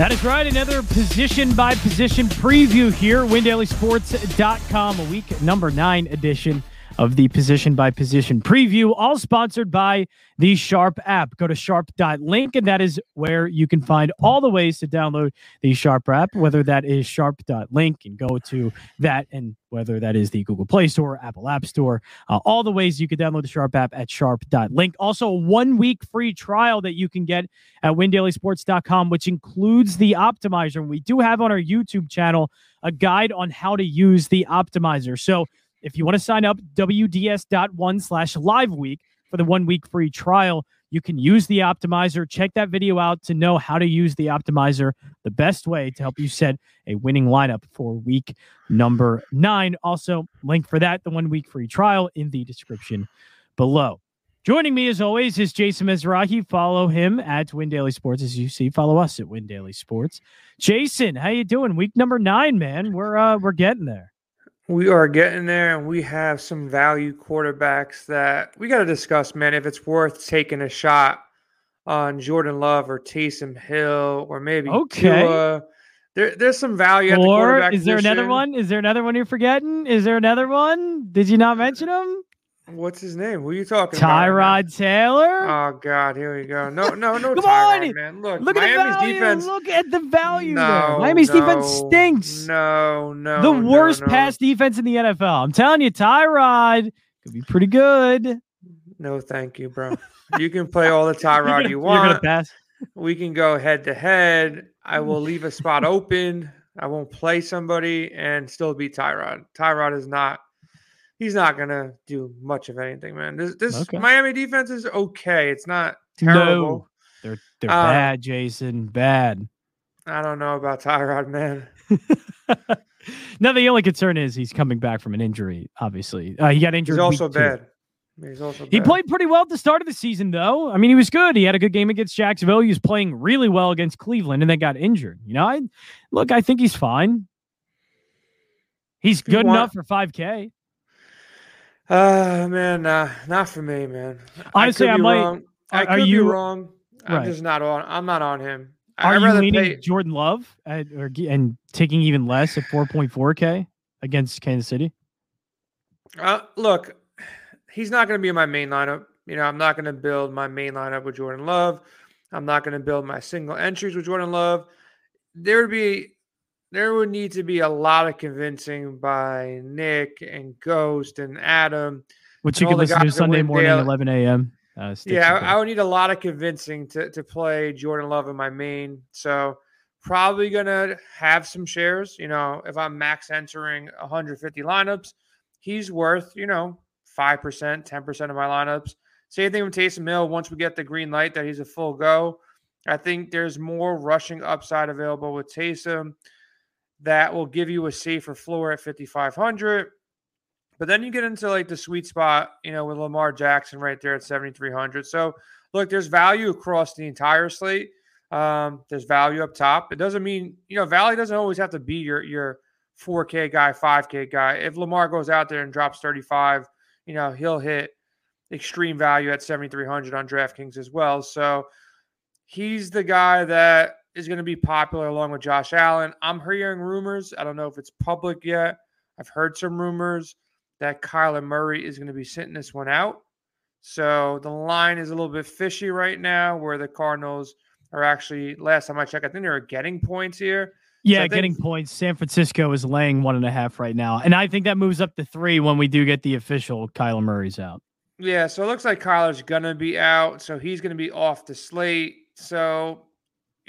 That is right. Another position by position preview here. WinDailySports.com, a week number nine edition of the position by position preview, all sponsored by the Sharp app. Go to sharp.link, and that is where you can find all the ways to download the Sharp app, whether that is sharp.link and go to that, and whether that is the Google Play Store, Apple App Store, uh, all the ways you can download the Sharp app at sharp.link. Also, a one week free trial that you can get at windailysports.com, which includes the optimizer. And we do have on our YouTube channel a guide on how to use the optimizer. So, if you want to sign up, WDS.one slash live week for the one week free trial. You can use the optimizer. Check that video out to know how to use the optimizer the best way to help you set a winning lineup for week number nine. Also, link for that, the one week free trial in the description below. Joining me as always is Jason Mezrahi. Follow him at Win Daily Sports as you see. Follow us at Win Daily Sports. Jason, how you doing? Week number nine, man. We're uh we're getting there. We are getting there, and we have some value quarterbacks that we got to discuss, man. If it's worth taking a shot on Jordan Love or Taysom Hill or maybe okay. Tua. There, there's some value at the Or quarterback is there another one? Is there another one you're forgetting? Is there another one? Did you not mention him? What's his name? Who are you talking about? Tyrod Taylor. Oh God, here we go. No, no, no. Come Tyrod, on! man. Look, Look at the value. defense. Look at the value there. No, Miami's no, defense stinks. No, no. the worst no. pass defense in the NFL. I'm telling you, Tyrod could be pretty good. No, thank you, bro. You can play all the Tyrod gonna- you You're gonna want. pass. We can go head to head. I will leave a spot open. I won't play somebody and still beat Tyrod. Tyrod is not. He's not gonna do much of anything, man. This this Okay. Miami defense is okay. It's not terrible. No, they're they're Um, bad, Jason. Bad. I don't know about Tyrod, man. now the only concern is he's coming back from an injury. Obviously, uh, he got injured. He's also bad. He's also He played pretty well at the start of the season, though. I mean, he was good. He had a good game against Jacksonville. He was playing really well against Cleveland, and then got injured. You know, I look. I think he's fine. He's If good want- enough for five k. Uh man, nah, not for me, man. Honestly, I I might- wrong. I are- could are be you- wrong. I'm Right. just not on. I'm not on him. Are I'd you rather leaning pay. Jordan Love at, or and taking even less at four point four k against Kansas City? Uh, look, he's not going to be in my main lineup. You know, I'm not going to build my main lineup with Jordan Love. I'm not going to build my single entries with Jordan Love. There would be, there would need to be a lot of convincing by Nick and Ghost and Adam. Which And you can listen to Sunday morning, daily- eleven a.m. Uh, Yeah, I, I would need a lot of convincing to, to play Jordan Love in my main. So probably gonna have some shares. You know, if I'm max entering 150 lineups, he's worth you know five percent, ten percent of my lineups. Same thing with Taysom Hill. Once we get the green light that he's a full go, I think there's more rushing upside available with Taysom that will give you a safer floor at 5500. But then you get into like the sweet spot, you know, with Lamar Jackson right there at 7,300. So look, there's value across the entire slate. Um, there's value up top. It doesn't mean, you know, value doesn't always have to be your your 4K guy, 5K guy. If Lamar goes out there and drops 35, you know, he'll hit extreme value at 7,300 on DraftKings as well. So he's the guy that is going to be popular along with Josh Allen. I'm hearing rumors. I don't know if it's public yet. I've heard some rumors that Kyler Murray is going to be sitting this one out. So the line is a little bit fishy right now, where the Cardinals are actually, last time I checked, I think they were getting points here. Yeah, I think- getting points. San Francisco is laying one and a half right now, and I think that moves up to three when we do get the official Kyler Murray's out. Yeah, so it looks like Kyler's going to be out. So he's going to be off the slate. So,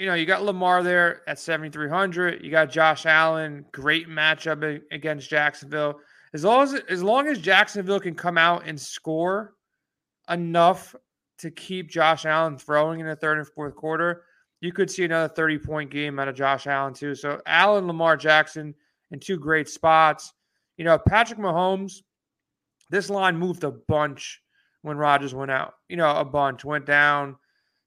you know, you got Lamar there at 7,300. You got Josh Allen, great matchup against Jacksonville. As long as as long as Jacksonville can come out and score enough to keep Josh Allen throwing in the third and fourth quarter, you could see another 30 point game out of Josh Allen too. So Allen, Lamar Jackson in two great spots. You know, Patrick Mahomes, this line moved a bunch when Rodgers went out. You know, a bunch went down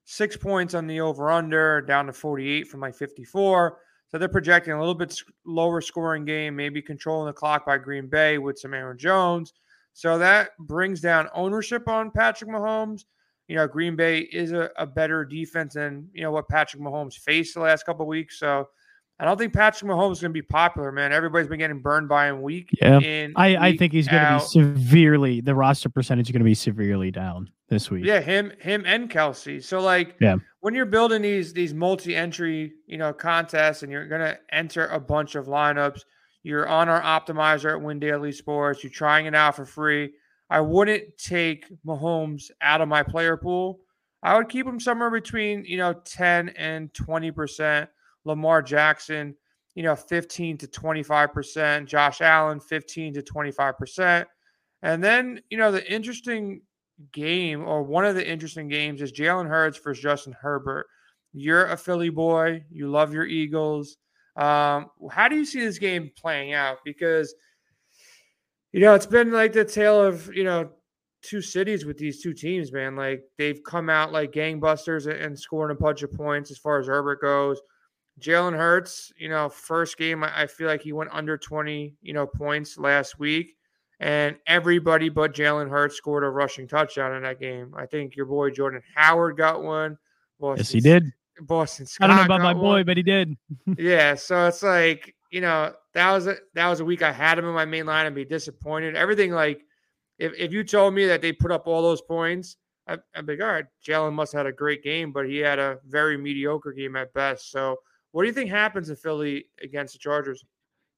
six points on the over under, down to 48 from like 54. So they're projecting a little bit lower scoring game, maybe controlling the clock by Green Bay with some Aaron Jones. So that brings down ownership on Patrick Mahomes. you know, Green Bay is a, a better defense than, you know, what Patrick Mahomes faced the last couple weeks. So I don't think Patrick Mahomes is going to be popular, man. Everybody's been getting burned by him week. Yeah. In, I, week I think he's going to be severely, the roster percentage is going to be severely down this week. Yeah, him, him, and Kelce. So like, Yeah. when you're building these these multi-entry, you know, contests, and you're gonna enter a bunch of lineups, you're on our optimizer at Win Daily Sports. You're trying it out for free. I wouldn't take Mahomes out of my player pool. I would keep him somewhere between you know 10 and 20 percent. Lamar Jackson, you know, 15 to 25 percent. Josh Allen, 15 to 25 percent. And then you know the interesting game or one of the interesting games is Jalen Hurts versus Justin Herbert. You're a Philly boy. You love your Eagles. Um, how do you see this game playing out? Because you know it's been like the tale of you know two cities with these two teams, man. Like they've come out like gangbusters and- and scoring a bunch of points as far as Herbert goes. Jalen Hurts, you know, first game I feel like he went under 20, you know, points last week and everybody but Jalen Hurts scored a rushing touchdown in that game. I think your boy Jordan Howard got one. Boston, Yes, he did. Boston I don't know about my got boy, but he did. yeah, so it's like you know that was a that was a week I had him in my main line and be disappointed. Everything like if if you told me that they put up all those points, I, I'd be like, all right, Jalen must have had a great game, but he had a very mediocre game at best. So what do you think happens in Philly against the Chargers?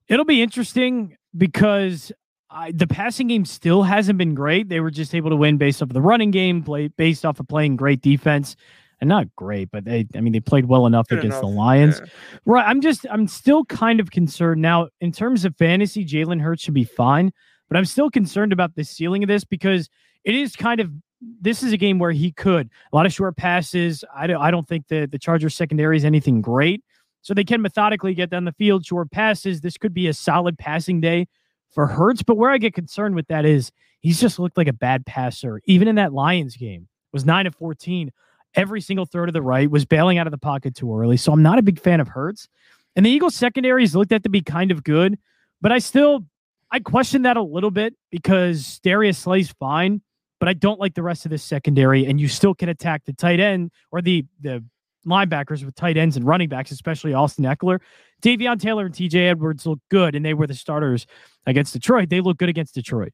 It'll be interesting because I, the passing game still hasn't been great. They were just able to win based off of the running game, play based off of playing great defense, and not great, but they, I mean, they played well enough Good against the Lions. yeah. Right. I'm just, I'm still kind of concerned now in terms of fantasy. Jalen Hurts should be fine, but I'm still concerned about the ceiling of this because it is kind of. This is a game where he could a lot of short passes. I don't. I don't think the the Chargers secondary is anything great, so they can methodically get down the field, short passes. This could be a solid passing day for Hurts. But where I get concerned with that is he's just looked like a bad passer. Even in that Lions game, was nine of fourteen. Every single throw to the right was bailing out of the pocket too early. So I'm not a big fan of Hurts. And the Eagles secondary is looked at to be kind of good, but I still I question that a little bit because Darius Slay's fine, but I don't like the rest of this secondary. And you still can attack the tight end or the the linebackers with tight ends and running backs, especially Austin Ekeler. Davion Taylor and TJ Edwards look good, and they were the starters against Detroit. They look good against Detroit.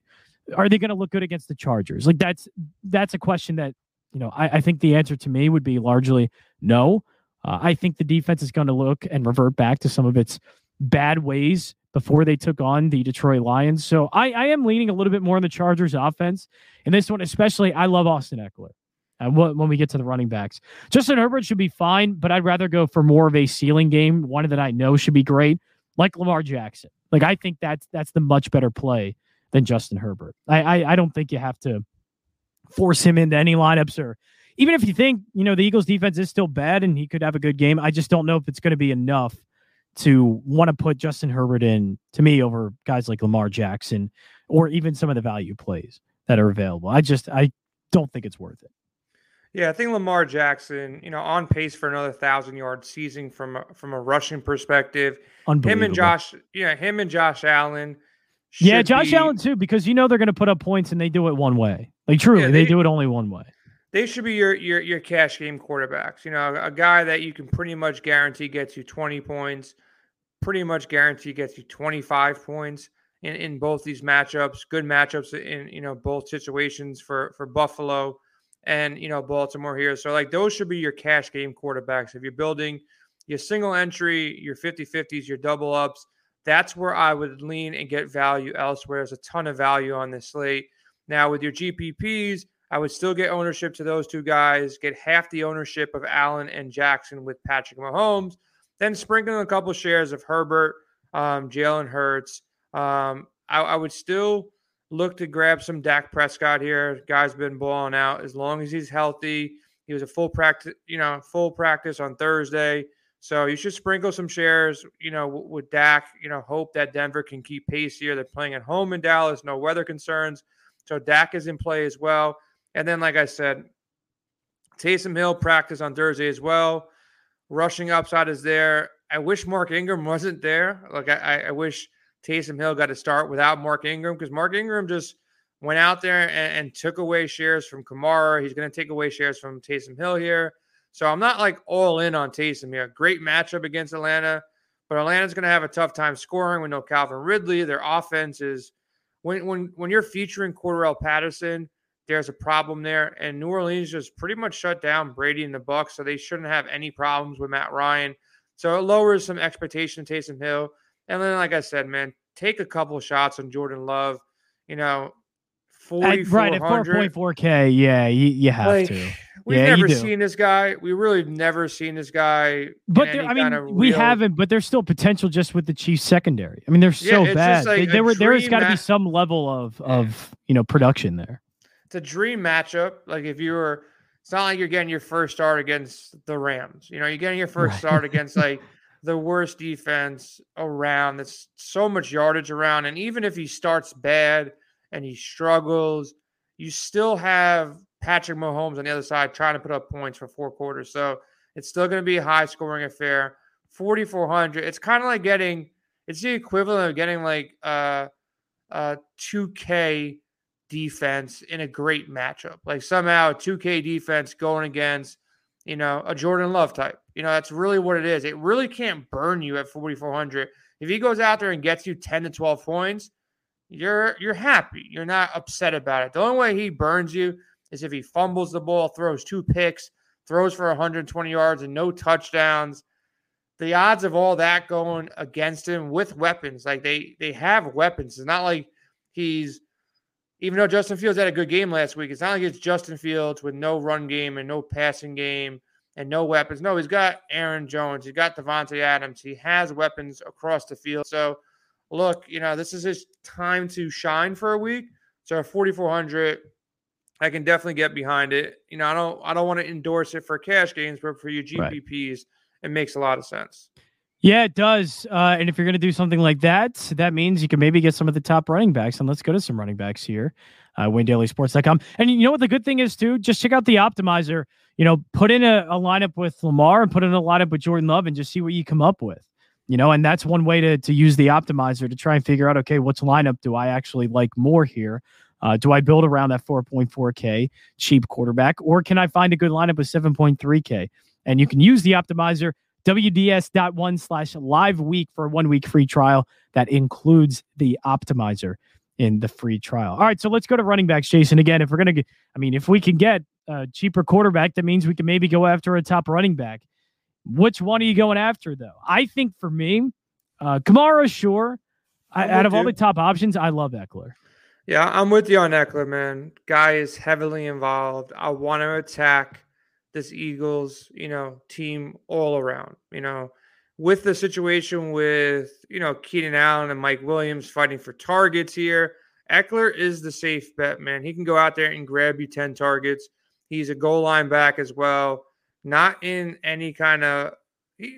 Are they going to look good against the Chargers? Like that's that's a question that you know I, I think the answer to me would be largely no. Uh, I think the defense is going to look and revert back to some of its bad ways before they took on the Detroit Lions. So I, I am leaning a little bit more on the Chargers offense. In this one, especially, I love Austin Ekeler. Uh, when when we get to the running backs, Justin Herbert should be fine, but I'd rather go for more of a ceiling game, one that I know should be great, like Lamar Jackson. Like I think that's that's the much better play than Justin Herbert. I I, I don't think you have to force him into any lineups or even if you think you know the Eagles defense is still bad and he could have a good game. I just don't know if it's going to be enough to want to put Justin Herbert in to me over guys like Lamar Jackson or even some of the value plays that are available. I just I don't think it's worth it. Yeah, I think Lamar Jackson, you know, on pace for another thousand yard season from a, from a rushing perspective. Him and Josh, yeah, him and Josh Allen. Yeah, Josh be- Allen too, because you know they're going to put up points and they do it one way. Like truly, Yeah, they, they- do it only one way. They should be your your your cash game quarterbacks. You know, a guy that you can pretty much guarantee gets you 20 points, pretty much guarantee gets you 25 points in, in both these matchups. Good matchups in you know both situations for for Buffalo and you know Baltimore here. So like those should be your cash game quarterbacks. If you're building your single entry, your 50-50s, your double ups, that's where I would lean and get value elsewhere. There's a ton of value on this slate. Now with your GPPs, I would still get ownership to those two guys, get half the ownership of Allen and Jackson with Patrick Mahomes, then sprinkle a couple shares of Herbert, um, Jalen Hurts. Um, I, I would still look to grab some Dak Prescott here. Guy's been balling out as long as he's healthy. He was a full practice, you know, full practice on Thursday. So you should sprinkle some shares, you know, with Dak. You know, hope that Denver can keep pace here. They're playing at home in Dallas, no weather concerns. So Dak is in play as well. And then, like I said, Taysom Hill practice on Thursday as well. Rushing upside is there. I wish Mark Ingram wasn't there. Like I- I wish Taysom Hill got to start without Mark Ingram because Mark Ingram just went out there and, and took away shares from Kamara. He's going to take away shares from Taysom Hill here. So I'm not like all in on Taysom here. Great matchup against Atlanta, but Atlanta's going to have a tough time scoring with no Calvin Ridley. Their offense is when when when you're featuring Cordarrelle Patterson, there's a problem there. And New Orleans just pretty much shut down Brady and the Bucks, so they shouldn't have any problems with Matt Ryan. So it lowers some expectation to Taysom Hill. And then, like I said, man, take a couple shots on Jordan Love. You know, at, right at 4.4k yeah you, you have like, to. we've yeah, never seen this guy. We really never seen this guy but i mean we haven't but there's still potential just with the chiefs secondary. I mean they're so yeah, bad. like they, there were there's got to be some level of of you know production there. It's a dream matchup. Like if you were it's not like you're getting your first start against the rams. You know you're getting your first right. start against like the worst defense around that's so much yardage around and even if he starts bad and he struggles, you still have Patrick Mahomes on the other side trying to put up points for four quarters. So it's still going to be a high scoring affair. 4,400. It's kind of like getting, it's the equivalent of getting like uh, a, a 2K defense in a great matchup. Like somehow a 2K defense going against, you know, a Jordan Love type. You know, that's really what it is. It really can't burn you at 4,400. If he goes out there and gets you 10 to 12 points, you're you're happy. You're not upset about it. The only way he burns you is if he fumbles the ball, throws two picks, throws for 120 yards and no touchdowns. The odds of all that going against him with weapons, like they they have weapons. It's not like he's even though Justin Fields had a good game last week, it's not like it's Justin Fields with no run game and no passing game and no weapons. No, he's got Aaron Jones, he's got Davante Adams, he has weapons across the field. So look, you know, this is his time to shine for a week. So 4400 I can definitely get behind it. You know, I don't I don't want to endorse it for cash games, but for your GPPs, right. it makes a lot of sense. Yeah, it does. Uh, and if you're going to do something like that, that means you can maybe get some of the top running backs. And let's go to some running backs here. Uh. And you know what the good thing is too? Just check out the optimizer. You know, put in a, a lineup with Lamar and put in a lineup with Jordan Love and just see what you come up with you know, and that's one way to to use the optimizer to try and figure out, okay, what's lineup do I actually like more here? Uh, do I build around that 4.4K cheap quarterback, or can I find a good lineup with 7.3K? And you can use the optimizer wds.one slash live week for a one week free trial that includes the optimizer in the free trial. All right, so let's go to running backs, Jason. Again, if we're gonna, get, I mean, if we can get a cheaper quarterback, that means we can maybe go after a top running back. Which one are you going after, though? I think for me, uh, Kamara, sure. I, out of you. all the top options, I love Ekeler. Yeah, I'm with you on Ekeler, man. Guy is heavily involved. I want to attack this Eagles, you know, team all around. You know, with the situation with you know Keenan Allen and Mike Williams fighting for targets here, Ekeler is the safe bet, man. He can go out there and grab you ten targets. He's a goal line back as well not in any kind of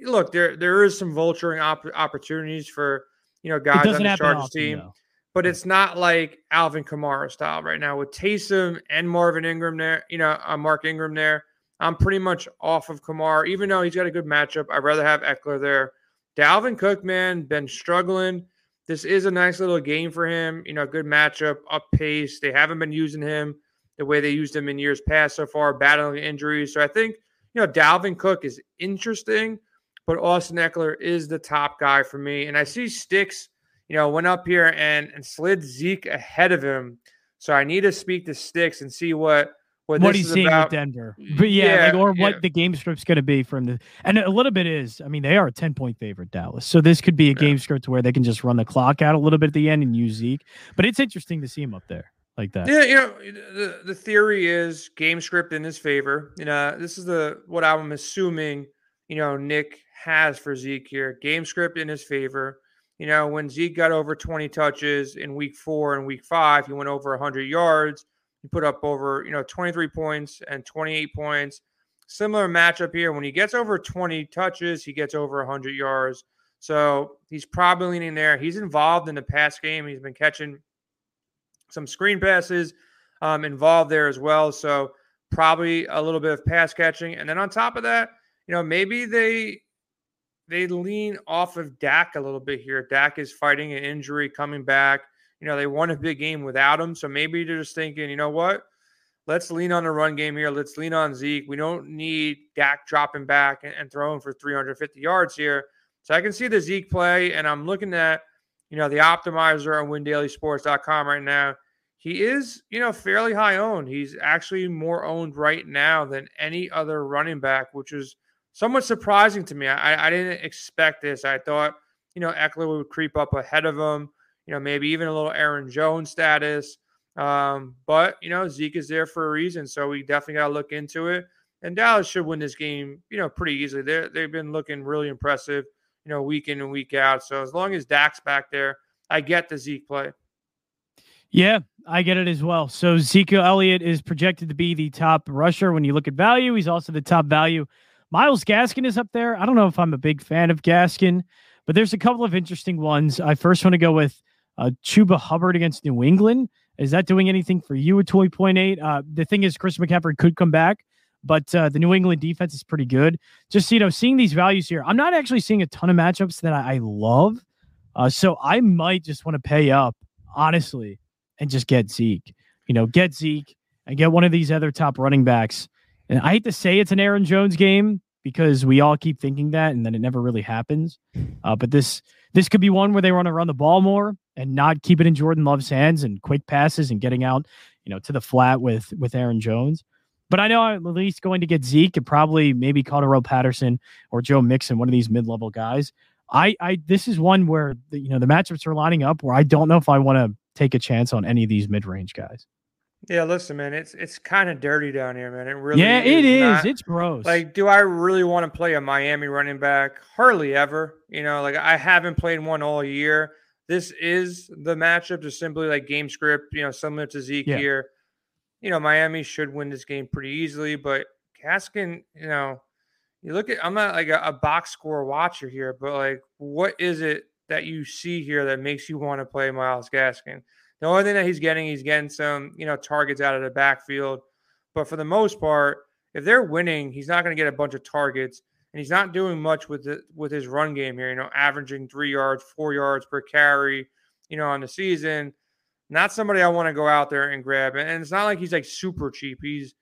look. There there is some vulturing op- opportunities for you know guys on the Chargers team, though. but it's not like Alvin Kamara style right now with Taysom and Marvin Ingram there. You know, uh, Mark Ingram there. I'm pretty much off of Kamara, even though he's got a good matchup. I'd rather have Ekeler there. Dalvin Cook, man, been struggling. This is a nice little game for him. You know, good matchup, up pace. They haven't been using him the way they used him in years past so far, battling injuries. So I think you know, Dalvin Cook is interesting, but Austin Ekeler is the top guy for me. And I see Sticks, you know, went up here and, and slid Zeke ahead of him. So I need to speak to Sticks and see what what, what he's seeing about. with Denver. Mm. But yeah, yeah like, or yeah. what the game script's going to be from the and a little bit is. I mean, they are a ten point favorite, Dallas. So this could be a yeah. game script where they can just run the clock out a little bit at the end and use Zeke. But it's interesting to see him up there like that. Yeah, you know, the, the theory is game script in his favor. You know, this is the what I'm assuming, you know, Nick has for Zeke here. Game script in his favor. You know, when Zeke got over 20 touches in week four and week five, he went over 100 yards. He put up over, you know, 23 points and 28 points. Similar matchup here. When he gets over 20 touches, he gets over 100 yards. So he's probably leaning there. He's involved in the pass game. He's been catching some screen passes um, involved there as well. So probably a little bit of pass catching, and then on top of that, you know, maybe they they lean off of Dak a little bit here. Dak is fighting an injury, coming back. You know, they won a big game without him. So maybe they're just thinking, you know what? Let's lean on the run game here. Let's lean on Zeke. We don't need Dak dropping back and, and throwing for 350 yards here. So I can see the Zeke play, and I'm looking at, you know, the optimizer on windailysports.com right now. He is, you know, fairly high owned. He's actually more owned right now than any other running back, which is somewhat surprising to me. I, I didn't expect this. I thought, you know, Ekeler would creep up ahead of him, you know, maybe even a little Aaron Jones status. Um, but, you know, Zeke is there for a reason. So we definitely got to look into it. And Dallas should win this game, you know, pretty easily. They they've been looking really impressive you know, week in and week out. So as long as Dak's back there, I get the Zeke play. Yeah, I get it as well. So Zeke Elliott is projected to be the top rusher when you look at value. He's also the top value. Myles Gaskin is up there. I don't know if I'm a big fan of Gaskin, but there's a couple of interesting ones. I first want to go with uh, Chuba Hubbard against New England. Is that doing anything for you at 20.8? Uh, the thing is, Chris McCaffrey could come back but uh, the New England defense is pretty good. Just you know, seeing these values here, I'm not actually seeing a ton of matchups that I, I love. Uh, so I might just want to pay up, honestly, and just get Zeke. You know, get Zeke and get one of these other top running backs. And I hate to say it's an Aaron Jones game because we all keep thinking that, and then it never really happens. Uh, but this this could be one where they want to run the ball more and not keep it in Jordan Love's hands and quick passes and getting out, you know, to the flat with with Aaron Jones. But I know I'm at least going to get Zeke and probably maybe Cordarrelle Patterson or Joe Mixon, one of these mid-level guys. I, I this is one where the, you know the matchups are lining up where I don't know if I want to take a chance on any of these mid-range guys. Yeah, listen, man, it's it's kind of dirty down here, man. It really yeah, is it is. not- it's gross. Like, do I really want to play a Miami running back? Hardly ever. You know, like I haven't played one all year. This is the matchup, just simply like game script, you know, similar to Zeke Yeah. here. You know, Miami should win this game pretty easily, but Gaskin, you know, you look at I'm not like a, a box score watcher here, but like what is it that you see here that makes you want to play Myles Gaskin? The only thing that he's getting, he's getting some, you know, targets out of the backfield. But for the most part, if they're winning, he's not going to get a bunch of targets, and he's not doing much with the, with his run game here. You know, averaging three yards, four yards per carry, you know, on the season. Not somebody I want to go out there and grab. And it's not like he's like super cheap. He's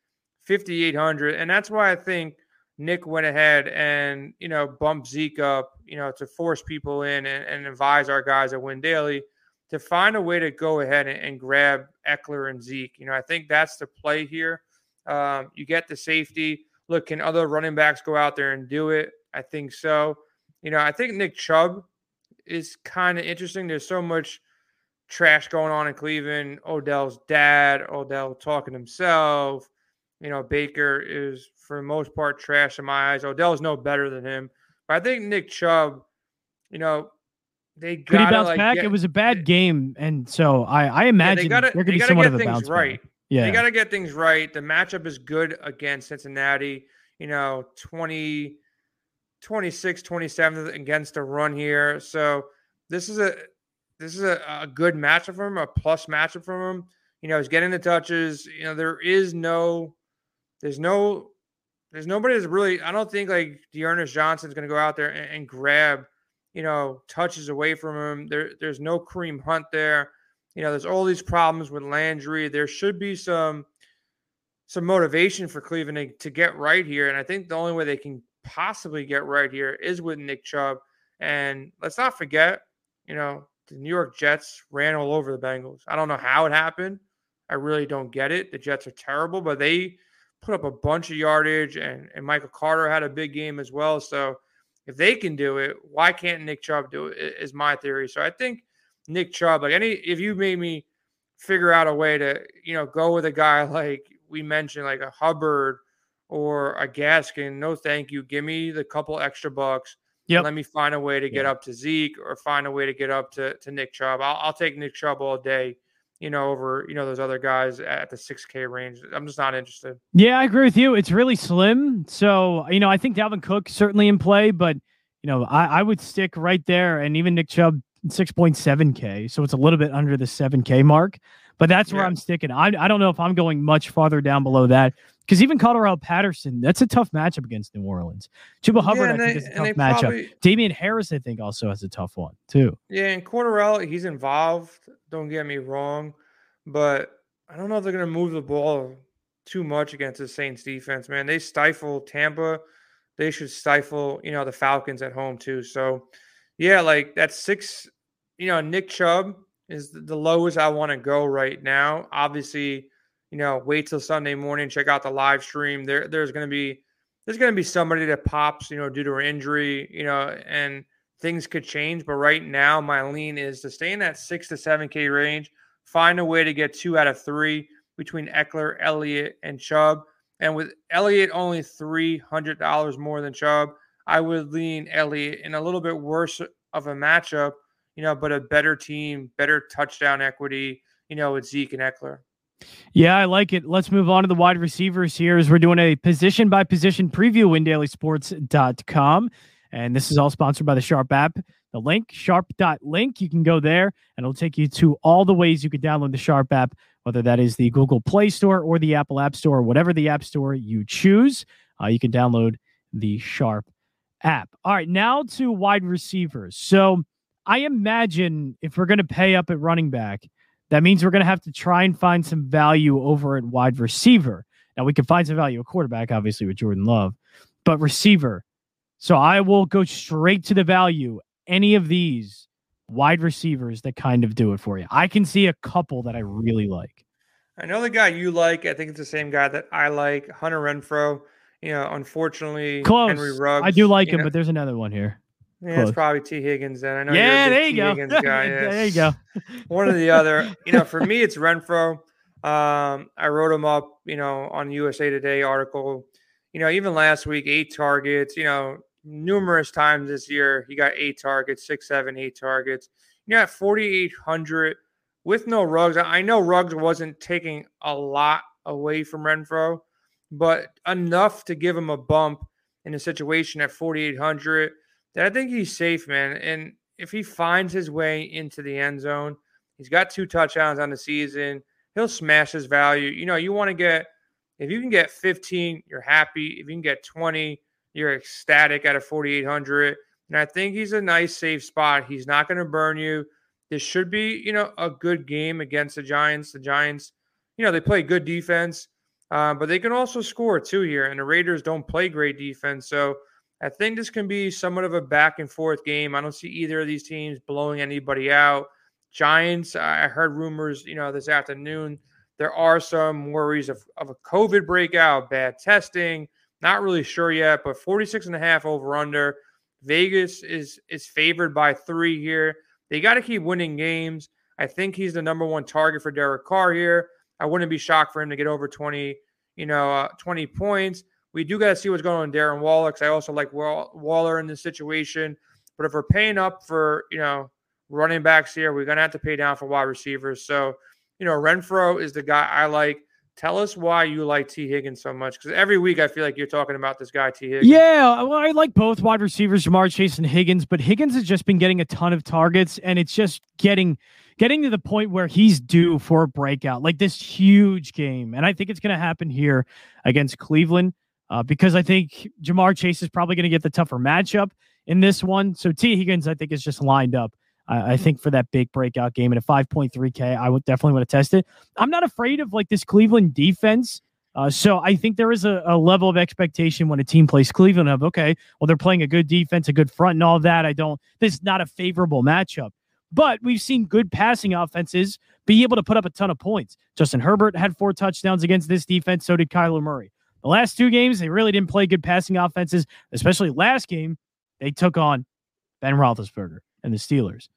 fifty eight hundred, and that's why I think Nick went ahead and you know bumped Zeke up, you know, to force people in and, and advise our guys at Win Daily to find a way to go ahead and, and grab Ekeler and Zeke. You know, I think that's the play here. Um, you get the safety. Look, can other running backs go out there and do it? I think so. You know, I think Nick Chubb is kind of interesting. There's so much trash going on in Cleveland. Odell's dad, Odell talking himself. You know, Baker is for the most part trash in my eyes. Odell's no better than him. But I think Nick Chubb, you know, they bounce like back? get- it was a bad game, and so I I yeah, imagine they gotta, they're going to be somewhat get of a things bounce back. Yeah, They got to get things right. The matchup is good against Cincinnati. You know, 20, 26, 27 against the run here. So this is a this is a, a good matchup for him, a plus matchup for him. You know, he's getting the touches. You know, there is no, there's no, there's nobody that's really. I don't think like D'Ernest Johnson's going to go out there and, and grab, you know, touches away from him. There, there's no Kareem Hunt there. You know, there's all these problems with Landry. There should be some some motivation for Cleveland to, to get right here. And I think the only way they can possibly get right here is with Nick Chubb. And let's not forget, you know, the New York Jets ran all over the Bengals. I don't know how it happened. I really don't get it. The Jets are terrible, but they put up a bunch of yardage and, and Michael Carter had a big game as well. So if they can do it, why can't Nick Chubb do it? Is my theory. So I think Nick Chubb, like any, if you made me figure out a way to, you know, go with a guy like we mentioned, like a Hubbard or a Gaskin, no thank you. Give me the couple extra bucks. Yep. Let me find a way to get Yeah. up to Zeke or find a way to get up to, to Nick Chubb. I'll, I'll take Nick Chubb all day, you know, over, you know, those other guys at the 6K range. I'm just not interested. Yeah, I agree with you. It's really slim. So, you know, I think Dalvin Cook certainly in play, but you know, I, I would stick right there and even Nick Chubb 6.7K. So it's a little bit under the 7K mark. But that's where Yeah. I'm sticking. I, I don't know if I'm going much farther down below that. Because even Cordarrelle Patterson, that's a tough matchup against New Orleans. Chuba Hubbard, yeah, I think, they, is a tough matchup. Probably, Damien Harris, I think, also has a tough one too. Yeah, and Cordarrelle, he's involved. Don't get me wrong, but I don't know if they're going to move the ball too much against the Saints defense. Man, they stifle Tampa. They should stifle, you know, the Falcons at home too. So, yeah, like that's six. You know, Nick Chubb is the lowest I want to go right now. Obviously you know, wait till Sunday morning, check out the live stream. There, there's going to be there's going to be somebody that pops, you know, due to an injury, you know, and things could change. But right now, my lean is to stay in that six to seven K range. Find a way to get two out of three between Ekeler, Elliott, and Chubb. And with Elliott only three hundred dollars more than Chubb, I would lean Elliott in a little bit worse of a matchup, you know, but a better team, better touchdown equity, you know, with Zeke and Ekeler. Yeah, I like it. Let's move on to the wide receivers here as we're doing a position by position preview windailysports.com. And this is all sponsored by the Sharp app. The link, sharp.link, you can go there and it'll take you to all the ways you can download the Sharp app, whether that is the Google Play Store or the Apple App Store, whatever the app store you choose. Uh, you can download the Sharp app. All right, now to wide receivers. So I imagine if we're going to pay up at running back, that means we're going to have to try and find some value over at wide receiver. Now, we can find some value at quarterback, obviously, with Jordan Love, but receiver. So I will go straight to the value. Any of these wide receivers that kind of do it for you. I can see a couple that I really like. I know the guy you like. I think it's the same guy that I like, Hunter Renfrow. You know, unfortunately, Close. Henry Ruggs. I do like him, know. but there's another one here. Yeah, Close. it's probably Tee Higgins then. I know. Yeah, there you T. go. Higgins guy. there you go. One or the other. You know, for me, it's Renfrow. Um, I wrote him up, you know, on USA Today article. You know, even last week, eight targets. You know, numerous times this year, he got eight targets, six, seven, eight targets. You know, at 4,800 with no Ruggs. I know Ruggs wasn't taking a lot away from Renfrow, but enough to give him a bump in a situation at 4,800 that I think he's safe, man. And if he finds his way into the end zone, he's got two touchdowns on the season. He'll smash his value. You know, you want to get if you can get 15, you're happy. If you can get 20, you're ecstatic at a 4,800. And I think he's a nice, safe spot. He's not going to burn you. This should be, you know, a good game against the Giants. The Giants, you know, they play good defense, uh, but they can also score too here. And the Raiders don't play great defense. So I think this can be somewhat of a back and forth game. I don't see either of these teams blowing anybody out. Giants, I heard rumors, you know, this afternoon. There are some worries of, of a COVID breakout, bad testing. Not really sure yet, but 46 and a half over under. Vegas is is favored by three here. They got to keep winning games. I think he's the number one target for Derek Carr here. I wouldn't be shocked for him to get over 20, you know, uh, 20 points. We do got to see what's going on with Darren Waller because I also like Waller in this situation. But if we're paying up for, you know, running backs here, we're going to have to pay down for wide receivers. So, you know, Renfrow is the guy I like. Tell us why you like Tee Higgins so much because every week I feel like you're talking about this guy Tee Higgins. Yeah, well, I like both wide receivers, Ja'Marr Chase and Higgins, but Higgins has just been getting a ton of targets, and it's just getting getting to the point where he's due for a breakout, like this huge game, and I think it's going to happen here against Cleveland uh, because I think Ja'Marr Chase is probably going to get the tougher matchup in this one. So Tee Higgins, I think, is just lined up. I think for that big breakout game at a 5.3K, I would definitely want to test it. I'm not afraid of like this Cleveland defense. Uh, so I think there is a, a, level of expectation when a team plays Cleveland of okay, well they're playing a good defense, a good front, and all that. I don't. This is not a favorable matchup, but we've seen good passing offenses be able to put up a ton of points. Justin Herbert had four touchdowns against this defense. So did Kyler Murray. The last two games, they really didn't play good passing offenses, especially last game. They took on Ben Roethlisberger and the Steelers.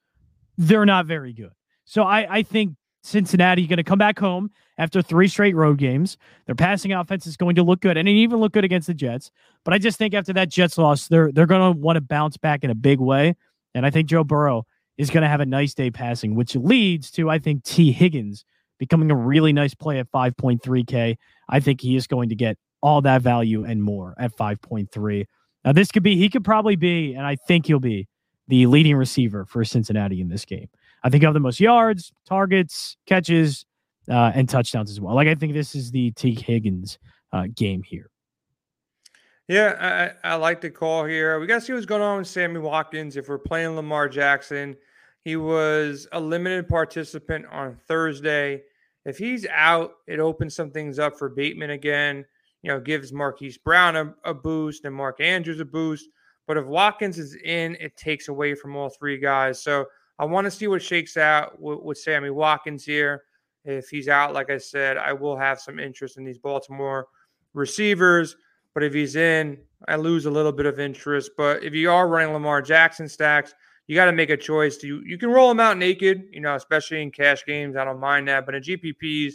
They're not very good. So I, I think Cincinnati going to come back home after three straight road games. Their passing offense is going to look good, and it even look good against the Jets. But I just think after that Jets loss, they're they're going to want to bounce back in a big way. And I think Joe Burrow is going to have a nice day passing, which leads to I think Tee Higgins becoming a really nice play at 5.3K. I think he is going to get all that value and more at 5.3. Now, this could be, he could probably be, and I think he'll be the leading receiver for Cincinnati in this game. I think he'll the most yards, targets, catches, uh, and touchdowns as well. Like, I think this is the Tee Higgins uh, game here. Yeah, I, I like the call here. We got to see what's going on with Sammy Watkins. If we're playing Lamar Jackson, he was a limited participant on Thursday. If he's out, it opens some things up for Bateman again. You know, gives Marquise Brown a, a boost and Mark Andrews a boost. But if Watkins is in, it takes away from all three guys. So I want to see what shakes out with, with Sammy Watkins here. If he's out, like I said, I will have some interest in these Baltimore receivers. But if he's in, I lose a little bit of interest. But if you are running Lamar Jackson stacks, you got to make a choice. You you can roll them out naked, you know, especially in cash games. I don't mind that. But in GPPs,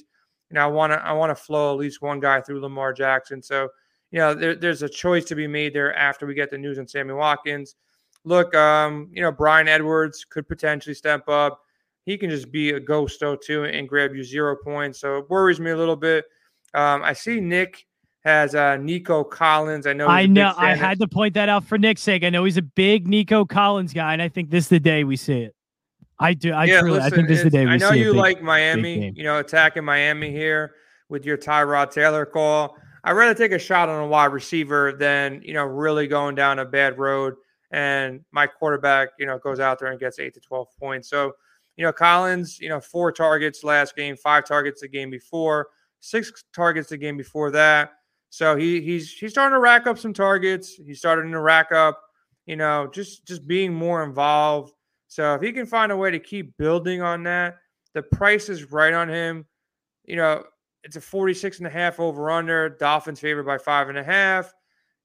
you know, I want to I want to flow at least one guy through Lamar Jackson. So you know, there, there's a choice to be made there after we get the news on Sammy Watkins. Look, um, you know, Bryan Edwards could potentially step up. He can just be a ghost though too and grab you zero points. So it worries me a little bit. Um, I see Nick has uh, Nico Collins. I know. I know. I had to point that out for Nick's sake. I know he's a big Nico Collins guy, and I think this is the day we see it. I do. I yeah, truly. Listen, I think this is the day we. I know you big, like Miami. You know, attacking Miami here with your Tyrod Taylor call. I'd rather take a shot on a wide receiver than you know really going down a bad road. And my quarterback, you know, goes out there and gets eight to twelve points. So, you know, Collins, you know, four targets last game, five targets the game before, six targets the game before that. So he he's he's starting to rack up some targets. He's starting to rack up, you know, just just being more involved. So if he can find a way to keep building on that, the price is right on him. You know, it's a 46 and a half over under. Dolphins favored by five and a half.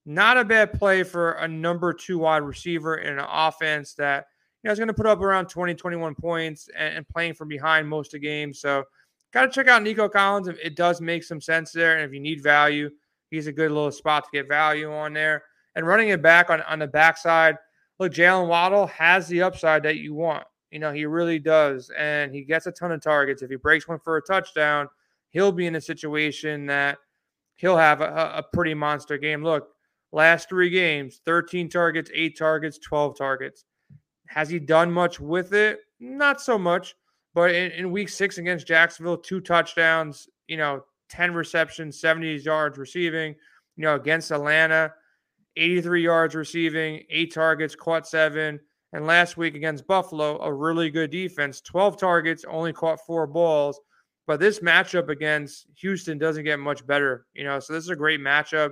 Not a bad play for a number two wide receiver in an offense that you know is going to put up around 20, 21 points and, and playing from behind most of the games. So got to check out Nico Collins. It does make some sense there. And if you need value, He's a good little spot to get value on there. And running it back on, on the backside, look, Jaylen Waddle has the upside that you want. You know, he really does. And he gets a ton of targets. If he breaks one for a touchdown, he'll be in a situation that he'll have a, a pretty monster game. Look, last three games 13 targets, eight targets, 12 targets. Has he done much with it? Not so much. But in, in week six against Jacksonville, two touchdowns, you know, 10 receptions, 70 yards receiving. You know, against Atlanta, 83 yards receiving, eight targets, caught seven. And last week against Buffalo, a really good defense, 12 targets, only caught four balls. But this matchup against Houston doesn't get much better, you know. So this is a great matchup.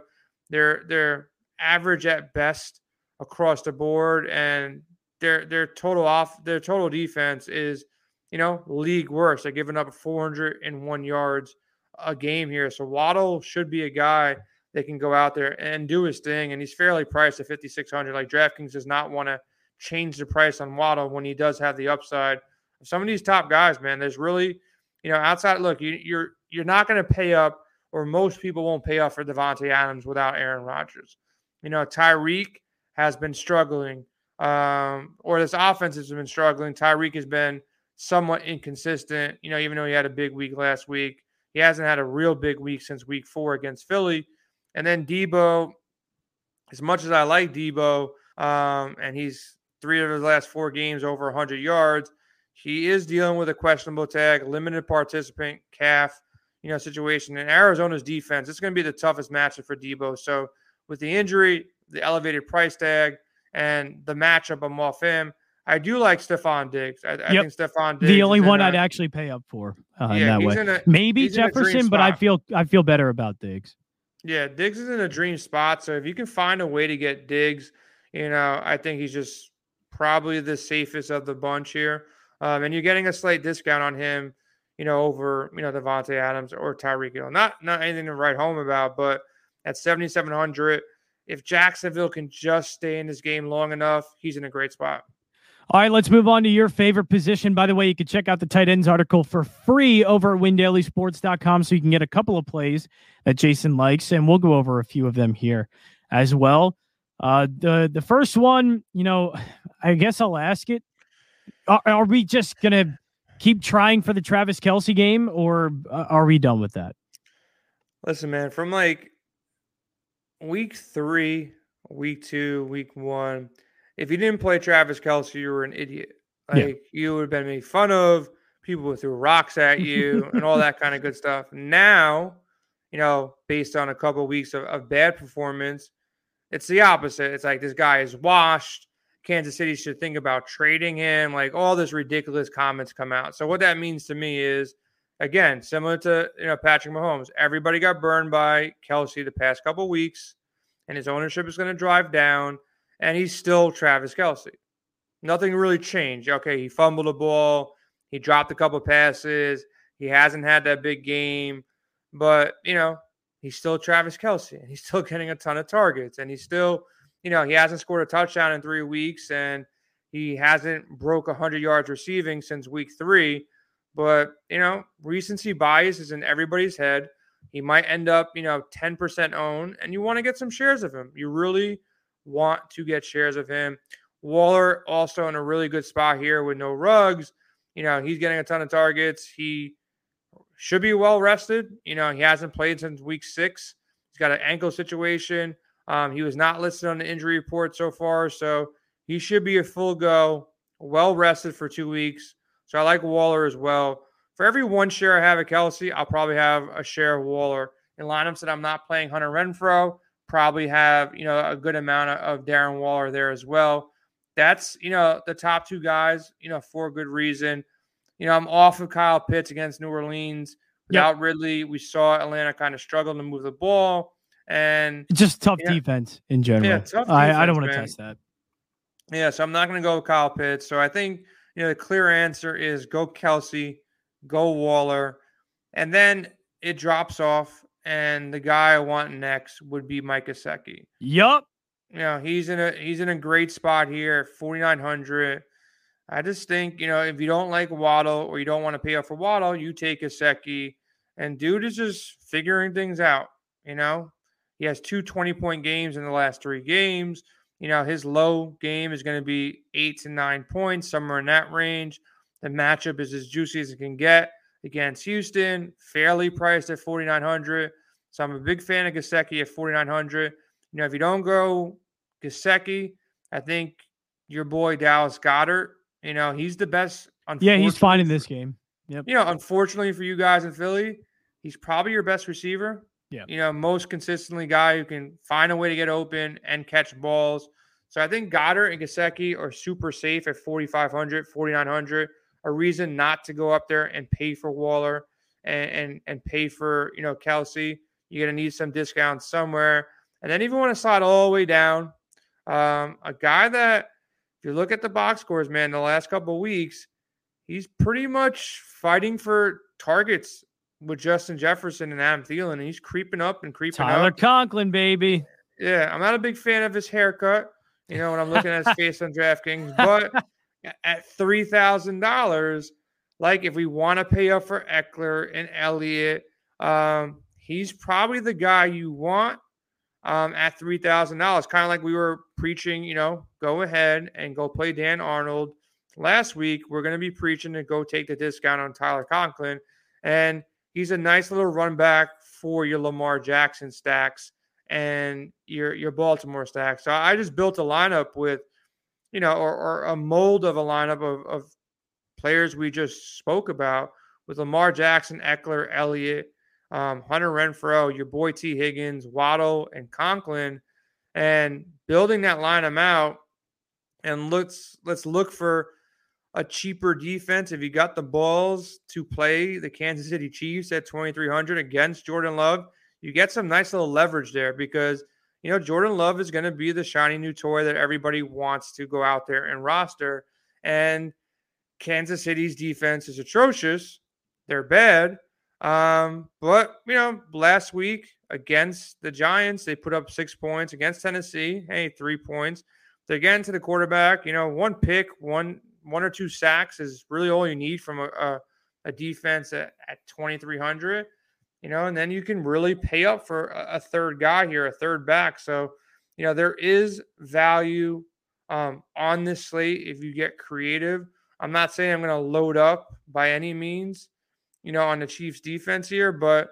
They're they're average at best across the board, and their their total off their total defense is, you know, league worst. They're giving up 401 yards a game here. So Waddle should be a guy that can go out there and do his thing. And he's fairly priced at 5,600. Like DraftKings does not want to change the price on Waddle when he does have the upside. Some of these top guys, man, there's really, you know, outside. Look, you, you're you're not going to pay up, or most people won't pay up for Davante Adams without Aaron Rodgers. You know, Tyreek has been struggling, um, or this offense has been struggling. Tyreek has been somewhat inconsistent. You know, even though he had a big week last week. He hasn't had a real big week since week four against Philly. And then Deebo, as much as I like Deebo, um, and he's three of his last four games over 100 yards, he is dealing with a questionable tag, limited participant calf, you know, situation. And Arizona's defense, it's going to be the toughest matchup for Deebo. So with the injury, the elevated price tag, and the matchup, I'm off him. I do like Stefon Diggs. I, I think Stefon Diggs. The only one i would actually pay up for uh, yeah, in that way. A, Maybe Jefferson, but I feel I feel better about Diggs. Yeah, Diggs is in a dream spot. So if you can find a way to get Diggs, you know, I think he's just probably the safest of the bunch here. Um, and you're getting a slight discount on him, you know, over you know Davante Adams or Tyreek Hill. Not not anything to write home about, but at 7,700, if Jacksonville can just stay in this game long enough, he's in a great spot. All right, let's move on to your favorite position. By the way, you can check out the tight ends article for free over at windailysports.com so you can get a couple of plays that Jason likes, and we'll go over a few of them here as well. Uh, the the first one, you know, I guess I'll ask it. Are, are we just gonna keep trying for the Travis Kelce game, or uh, are we done with that? Listen, man, from like week three, week two, week one if you didn't play Travis Kelce, you were an idiot. Like yeah. you would have been made fun of. People would throw rocks at you and all that kind of good stuff. Now, you know, based on a couple of weeks of, of bad performance. It's the opposite. It's like this guy is washed. Kansas City should think about trading him. Like all this ridiculous comments come out. So what that means to me is, again, similar to you know Patrick Mahomes, everybody got burned by Kelce the past couple weeks, and his ownership is going to drive down, and he's still Travis Kelce. Nothing really changed. Okay, he fumbled a ball, he dropped a couple passes, he hasn't had that big game, but you know he's still Travis Kelce and he's still getting a ton of targets, and he's still you know, he hasn't scored a touchdown in three weeks and he hasn't broke 100 yards receiving since week three. But, you know, recency bias is in everybody's head. He might end up, you know, 10% owned, and you want to get some shares of him. You really want to get shares of him. Waller also in a really good spot here with no Ruggs. You know, he's getting a ton of targets. He should be well rested. You know, he hasn't played since week six. He's got an ankle situation. Um, he was not listed on the injury report so far, so he should be a full go, well rested for two weeks. So I like Waller as well. For every one share I have at Kelce, I'll probably have a share of Waller. In lineups that I'm not playing Hunter Renfrow, probably have you know a good amount of, of Darren Waller there as well. That's you know the top two guys, you know, for a good reason. You know, I'm off of Kyle Pitts against New Orleans. Without yep. Ridley, we saw Atlanta kind of struggle to move the ball. And just tough yeah. defense in general. Yeah, tough defense, I, I don't want to test that. Yeah, so I'm not going to go with Kyle Pitts. So I think you know the clear answer is go Kelce, go Waller, and then it drops off. And the guy I want next would be Mike Gesicki. Yup. You know he's in a he's in a great spot here, 4,900. I just think you know if you don't like Waddle or you don't want to pay up for Waddle, you take Gesicki. And dude is just figuring things out. You know, he has two 20 point games in the last three games. You know, his low game is going to be eight to nine points, somewhere in that range. The matchup is as juicy as it can get against Houston, fairly priced at 4,900. So I'm a big fan of Gesicki at 4,900. You know, if you don't go Gesicki, I think your boy Dallas Goedert, you know, he's the best. Yeah, he's fine in this game. Yep. You know, unfortunately for you guys in Philly, he's probably your best receiver. Yeah. You know, most consistently guy who can find a way to get open and catch balls. So I think Goedert and Gesicki are super safe at 4,500, 4,900. A reason not to go up there and pay for Waller and, and, and pay for, you know, Kelce. You're going to need some discounts somewhere. And then even want to slide all the way down, um, a guy that, if you look at the box scores, man, the last couple weeks, he's pretty much fighting for targets with Justin Jefferson and Adam Thielen, and he's creeping up and creeping Tyler up. Tyler Conklin, baby. Yeah, I'm not a big fan of his haircut. You know, when I'm looking at his face on DraftKings, but at three thousand dollars, like if we want to pay up for Ekeler and Elliott, um, he's probably the guy you want um, at three thousand dollars. Kind of like we were preaching, you know, go ahead and go play Dan Arnold last week. We're going to be preaching to go take the discount on Tyler Conklin, and he's a nice little run back for your Lamar Jackson stacks and your your Baltimore stacks. So I just built a lineup with, you know, or, or a mold of a lineup of, of players we just spoke about with Lamar Jackson, Ekeler, Elliott, um, Hunter Renfrow, your boy Tee Higgins, Waddle, and Conklin, and building that lineup out. And let's let's look for a cheaper defense if you got the balls to play the Kansas City Chiefs at 2300 against Jordan Love, you get some nice little leverage there because you know Jordan Love is going to be the shiny new toy that everybody wants to go out there and roster and Kansas City's defense is atrocious. They're bad. Um, but you know, last week against the Giants, they put up six points against Tennessee. Hey, three points. They're getting to the quarterback, you know, one pick, one one or two sacks is really all you need from a, a, a defense at, at 2,300, you know, and then you can really pay up for a, third guy here, a third back. So, you know, there is value um, on this slate if you get creative. I'm not saying I'm going to load up by any means, you know, on the Chiefs defense here, but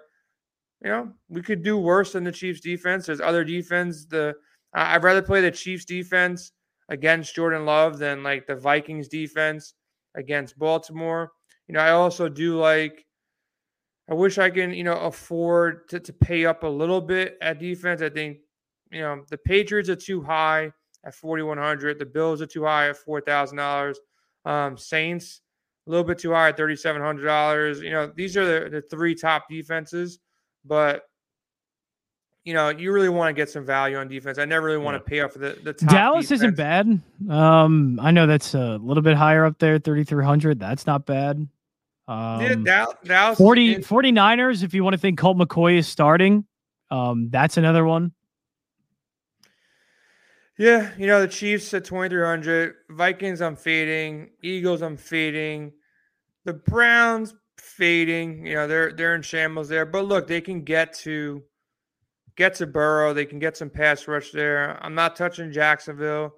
you know, we could do worse than the Chiefs defense. There's other defense. The I'd rather play the Chiefs defense against Jordan Love than like the Vikings defense against Baltimore. You know, I also do like I wish I can, you know, afford to, to pay up a little bit at defense. I think, you know, the Patriots are too high at 4,100. The Bills are too high at $4,000. Um, Saints, a little bit too high at $3,700. You know, these are the, the three top defenses, but you know, you really want to get some value on defense. I never really want to pay up for the, the Dallas defense. isn't bad. Um, I know that's a little bit higher up there, 3,300. That's not bad. Um, yeah, Dallas, Dallas 40, 49ers, if you want to think Colt McCoy is starting, um, that's another one. Yeah, you know, the Chiefs at 2,300, Vikings, I'm fading, Eagles, I'm fading, the Browns, fading. You know, they're they're in shambles there. But look, they can get to get to Burrow. They can get some pass rush there. I'm not touching Jacksonville.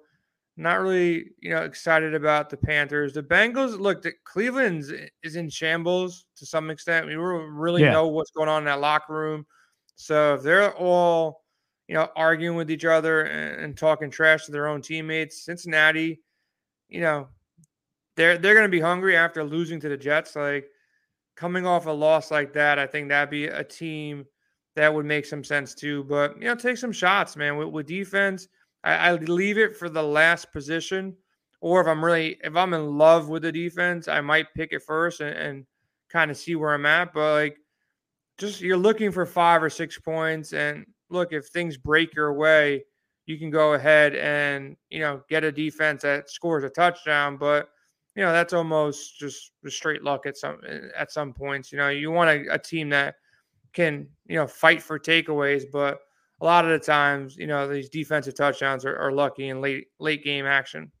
Not really, you know, excited about the Panthers. The Bengals, look, the Cleveland's is in shambles to some extent. We really yeah. know what's going on in that locker room. So if they're all, you know, arguing with each other and, and talking trash to their own teammates, Cincinnati, you know, they're they're going to be hungry after losing to the Jets. Like coming off a loss like that, I think that'd be a team that would make some sense too. But you know, take some shots, man. With, with defense, I, I leave it for the last position. Or if I'm really if I'm in love with the defense, I might pick it first and, and kind of see where I'm at. But like just you're looking for five or six points. And look, if things break your way, you can go ahead and, you know, get a defense that scores a touchdown. But you know, that's almost just straight luck at some at some points. You know, you want a, a team that can, you know, fight for takeaways, but a lot of the times, you know, these defensive touchdowns are, are lucky in late late game action.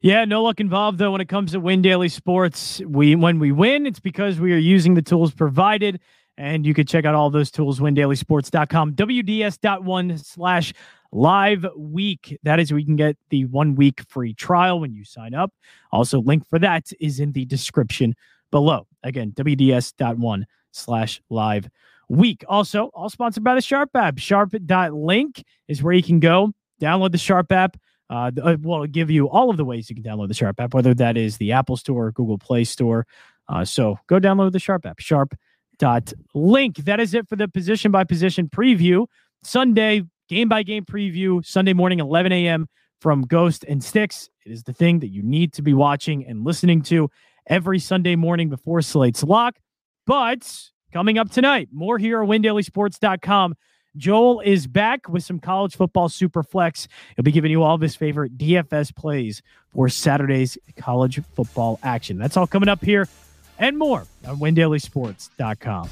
Yeah, no luck involved though when it comes to Win Daily Sports. We when we win, it's because we are using the tools provided. And you can check out all those tools, windailysports.com, WDS.one slash live week. That is where you can get the one week free trial when you sign up. Also, link for that is in the description below. Again, WDS.one slash live week. Also, all sponsored by the Sharp app. Sharp.link is where you can go download the Sharp app. Uh, uh, well, give you all of the ways you can download the Sharp app, whether that is the Apple Store or Google Play Store. Uh, so go download the Sharp app. Sharp.link. That is it for the position by position preview. Sunday, game by game preview, Sunday morning, 11 a.m. from Ghost and Sticks. It is the thing that you need to be watching and listening to every Sunday morning before Slate's Lock. But coming up tonight, more here at WinDailySports.com. Joel is back with some college football super flex. He'll be giving you all of his favorite DFS plays for Saturday's college football action. That's all coming up here and more on WinDailySports.com.